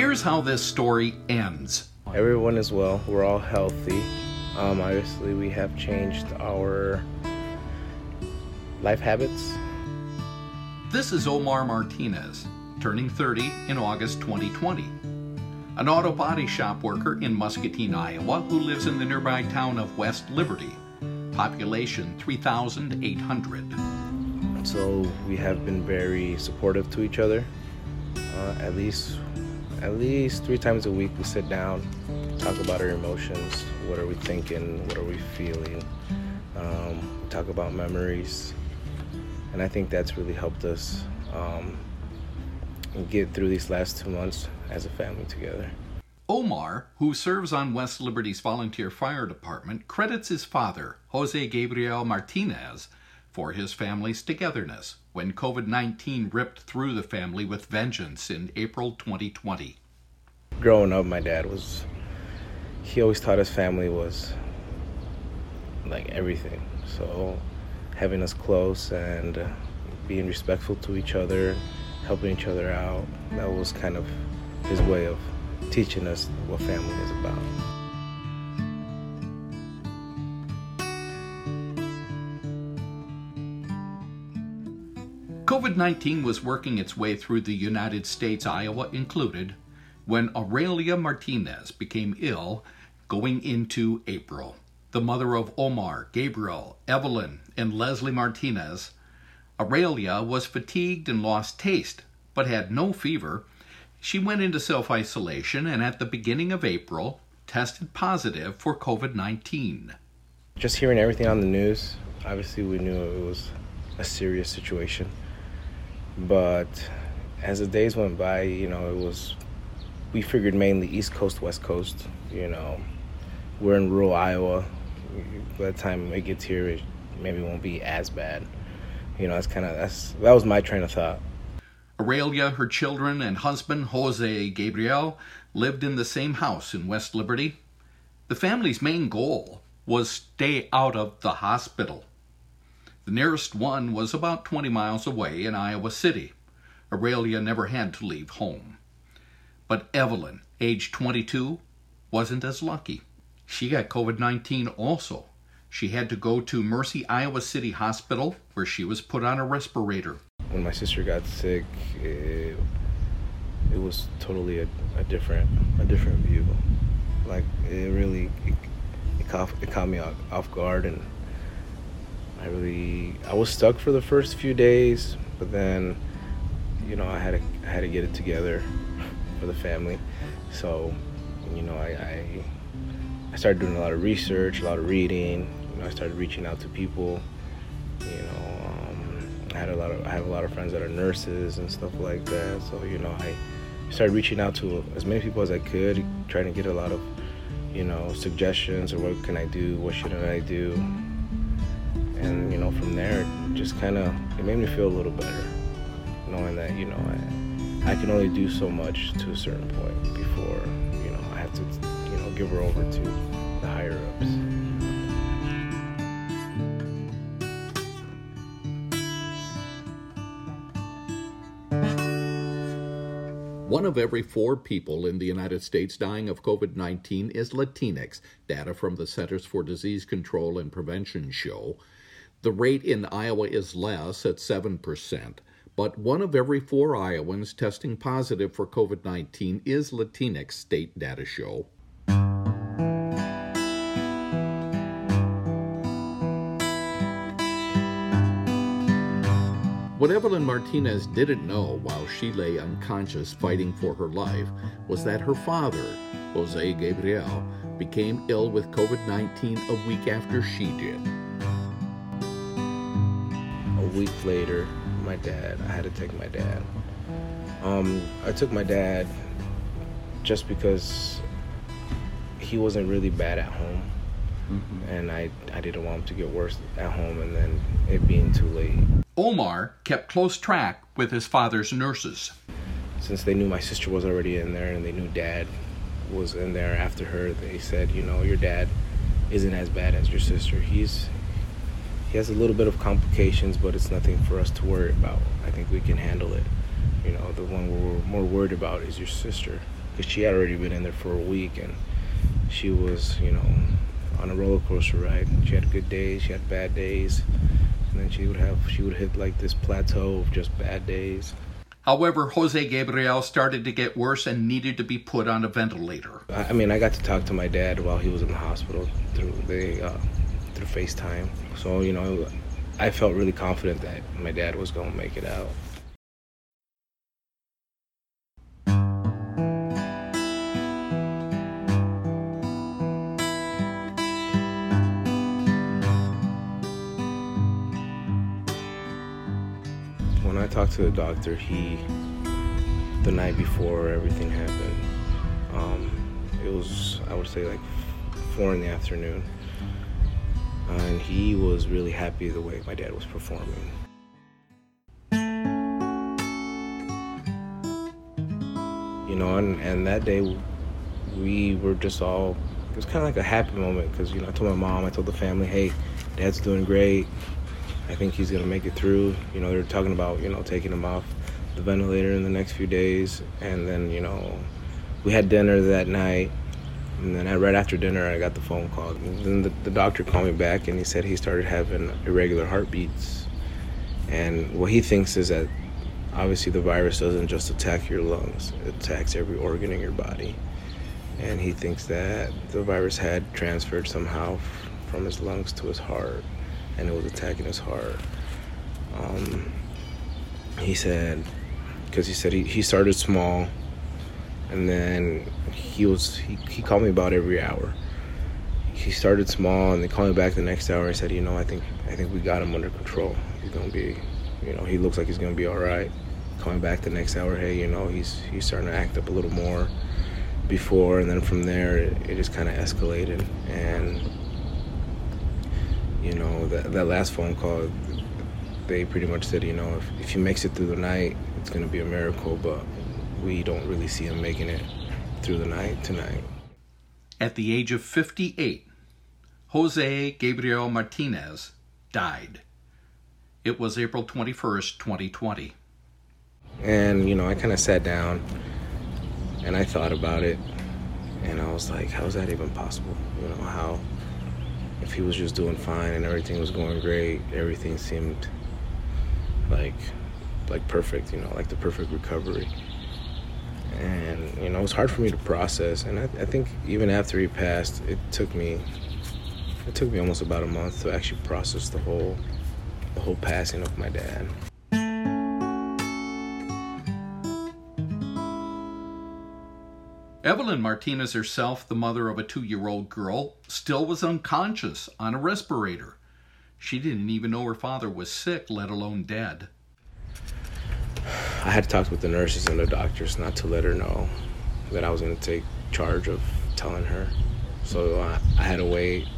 Here's how this story ends. Everyone is well. We're all healthy. Um, obviously, we have changed our life habits. This is Omar Martinez, turning 30 in August 2020. An auto body shop worker in Muscatine, Iowa, who lives in the nearby town of West Liberty. Population 3,800. So we have been very supportive to each other. Uh, at least, at least three times a week, we sit down, talk about our emotions. What are we thinking? What are we feeling? Um, talk about memories, and I think that's really helped us um, get through these last two months as a family together. Omar, who serves on West Liberty's volunteer fire department, credits his father, Jose Gabriel Martinez, for his family's togetherness when COVID 19 ripped through the family with vengeance in April 2020. Growing up, my dad was, he always taught his family was like everything. So having us close and being respectful to each other, helping each other out, that was kind of his way of teaching us what family is about. 19 was working its way through the United States, Iowa included, when Aurelia Martinez became ill going into April. The mother of Omar, Gabriel, Evelyn, and Leslie Martinez, Aurelia was fatigued and lost taste, but had no fever. She went into self isolation and at the beginning of April tested positive for COVID 19. Just hearing everything on the news, obviously we knew it was a serious situation. But as the days went by, you know, it was, we figured mainly East Coast, West Coast, you know. We're in rural Iowa. By the time it gets here, it maybe won't be as bad. You know, that's kind of, that's, that was my train of thought. Aurelia, her children, and husband, Jose Gabriel, lived in the same house in West Liberty. The family's main goal was stay out of the hospital. The nearest one was about 20 miles away in Iowa City. Aurelia never had to leave home. But Evelyn, age 22, wasn't as lucky. She got COVID 19 also. She had to go to Mercy Iowa City Hospital where she was put on a respirator. When my sister got sick, it, it was totally a, a different a different view. Like it really it, it caught it caught me off, off guard and I really I was stuck for the first few days, but then you know I had to I had to get it together for the family. So you know I, I I started doing a lot of research, a lot of reading. You know I started reaching out to people. You know um, I had a lot of I have a lot of friends that are nurses and stuff like that. So you know I started reaching out to as many people as I could, trying to get a lot of you know suggestions or what can I do, what shouldn't I do and you know from there it just kind of it made me feel a little better knowing that you know I, I can only do so much to a certain point before you know I have to you know give her over to the higher ups One of every four people in the United States dying of COVID 19 is Latinx, data from the Centers for Disease Control and Prevention show. The rate in Iowa is less at 7%, but one of every four Iowans testing positive for COVID 19 is Latinx, state data show. What Evelyn Martinez didn't know while she lay unconscious fighting for her life was that her father, Jose Gabriel, became ill with COVID 19 a week after she did. a week later my dad I had to take my dad. Um, I took my dad just because he wasn't really bad at home. And I, I didn't want him to get worse at home and then it being too late Omar kept close track with his father's nurses. since they knew my sister was already in there and they knew dad was in there after her they said you know your dad isn't as bad as your sister he's he has a little bit of complications but it's nothing for us to worry about i think we can handle it you know the one we're more worried about is your sister because she had already been in there for a week and she was, you know, on a roller coaster ride. She had good days, she had bad days, then she would have she would hit like this plateau of just bad days. However, Jose Gabriel started to get worse and needed to be put on a ventilator. I mean, I got to talk to my dad while he was in the hospital through the uh, through FaceTime. So you know, I felt really confident that my dad was going to make it out. When I talked to the doctor, he, the night before everything happened, um, it was, I would say, like four in the afternoon. And he was really happy the way my dad was performing. You know, and, and that day we were just all, it was kind of like a happy moment because, you know, I told my mom, I told the family, hey, dad's doing great. I think he's going to make it through. You know, they were talking about, you know, taking him off the ventilator in the next few days. And then, you know, we had dinner that night and then right after dinner, I got the phone call. And then the, the doctor called me back and he said he started having irregular heartbeats. And what he thinks is that obviously the virus doesn't just attack your lungs, it attacks every organ in your body. And he thinks that the virus had transferred somehow from his lungs to his heart and it was attacking his heart. Um, he said, because he said he, he started small and then he was he, he called me about every hour. He started small and they called me back the next hour and said you know i think i think we got him under control. He's gonna be you know he looks like he's gonna be all right coming back the next hour hey you know he's he's starting to act up a little more before and then from there it, it just kind of escalated. And you know that, that last phone call they pretty much said you know if, if he makes it through the night it's going to be a miracle but we don't really see him making it through the night tonight. At the age of 58, Jose Gabriel Martinez died. It was April 21st, 2020. And, you know, I kind of sat down and I thought about it. And I was like, how is that even possible? You know, how, if he was just doing fine and everything was going great, everything seemed like, like perfect, you know, like the perfect recovery. And you know it was hard for me to process. And I, I, think even after he passed it took me it took me almost about a month to actually process the whole the whole passing of my dad Evelyn Martinez herself, the mother of a two year old girl, still was unconscious on a respirator. She didn't even know her father was sick, let alone dead. I had talked with the nurses and the doctors not to let her know that I was going to take charge of telling her. So uh, I had to wait.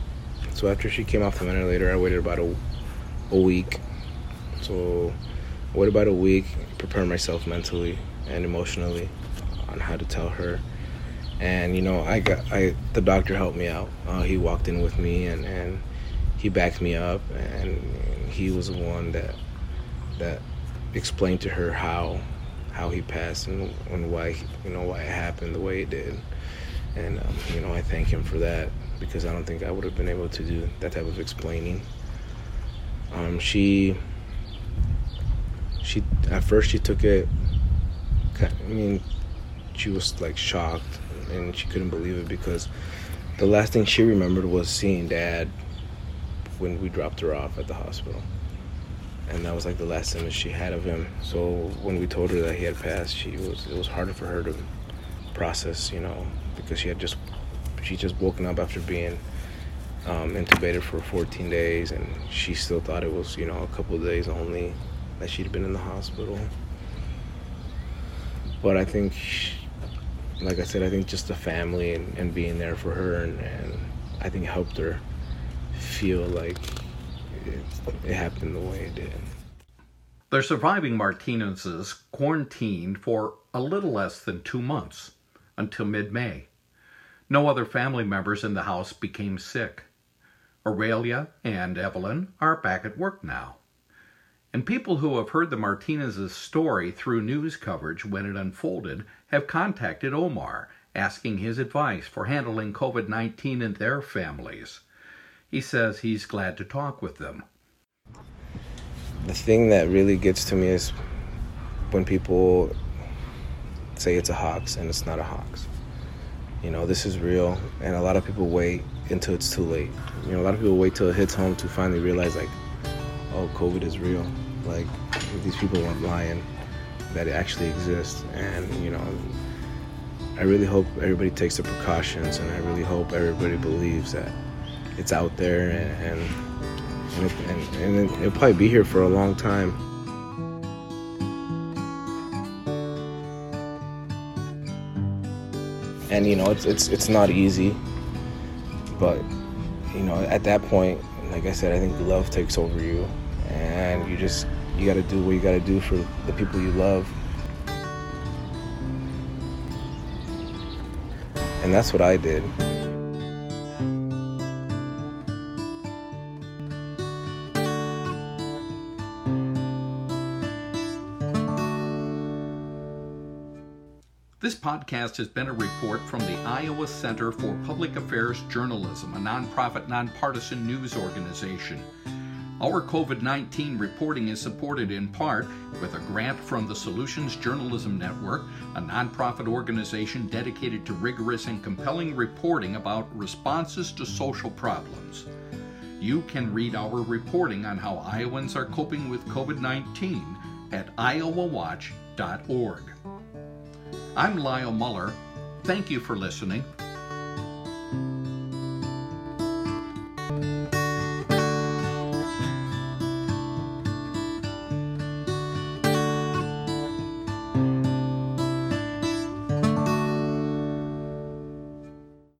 So after she came off the ventilator, I waited about a, a week. So I waited about a week, prepare myself mentally and emotionally on how to tell her. And you know, I got I the doctor helped me out. Uh, he walked in with me and and he backed me up, and he was the one that that explain to her how how he passed and, and why you know why it happened the way it did. And um, you know I thank him for that because I don't think I would have been able to do that type of explaining. Um, she she at first she took it I mean she was like shocked and she couldn't believe it because the last thing she remembered was seeing dad when we dropped her off at the hospital and that was like the last image she had of him. So when we told her that he had passed, she was it was harder for her to process, you know, because she had just she just woken up after being um, intubated for 14 days, and she still thought it was you know a couple of days only that she'd been in the hospital. But I think, she, like I said, I think just the family and, and being there for her, and, and I think helped her feel like it, it happened the way it did. The surviving Martinez's quarantined for a little less than two months, until mid May. No other family members in the house became sick. Aurelia and Evelyn are back at work now. And people who have heard the Martinez's story through news coverage when it unfolded have contacted Omar asking his advice for handling COVID 19 in their families. He says he's glad to talk with them. The thing that really gets to me is when people say it's a hoax and it's not a hoax. You know, this is real, and a lot of people wait until it's too late. You know, a lot of people wait till it hits home to finally realize, like, oh, COVID is real. Like, these people weren't lying, that it actually exists. And, you know, I really hope everybody takes the precautions, and I really hope everybody believes that it's out there and, and it, and, and it'll probably be here for a long time. And you know, it's it's it's not easy, but you know, at that point, like I said, I think love takes over you, and you just you got to do what you got to do for the people you love. And that's what I did. This podcast has been a report from the Iowa Center for Public Affairs Journalism, a nonprofit, nonpartisan news organization. Our COVID 19 reporting is supported in part with a grant from the Solutions Journalism Network, a nonprofit organization dedicated to rigorous and compelling reporting about responses to social problems. You can read our reporting on how Iowans are coping with COVID 19 at iowawatch.org. I'm Lyle Muller. Thank you for listening.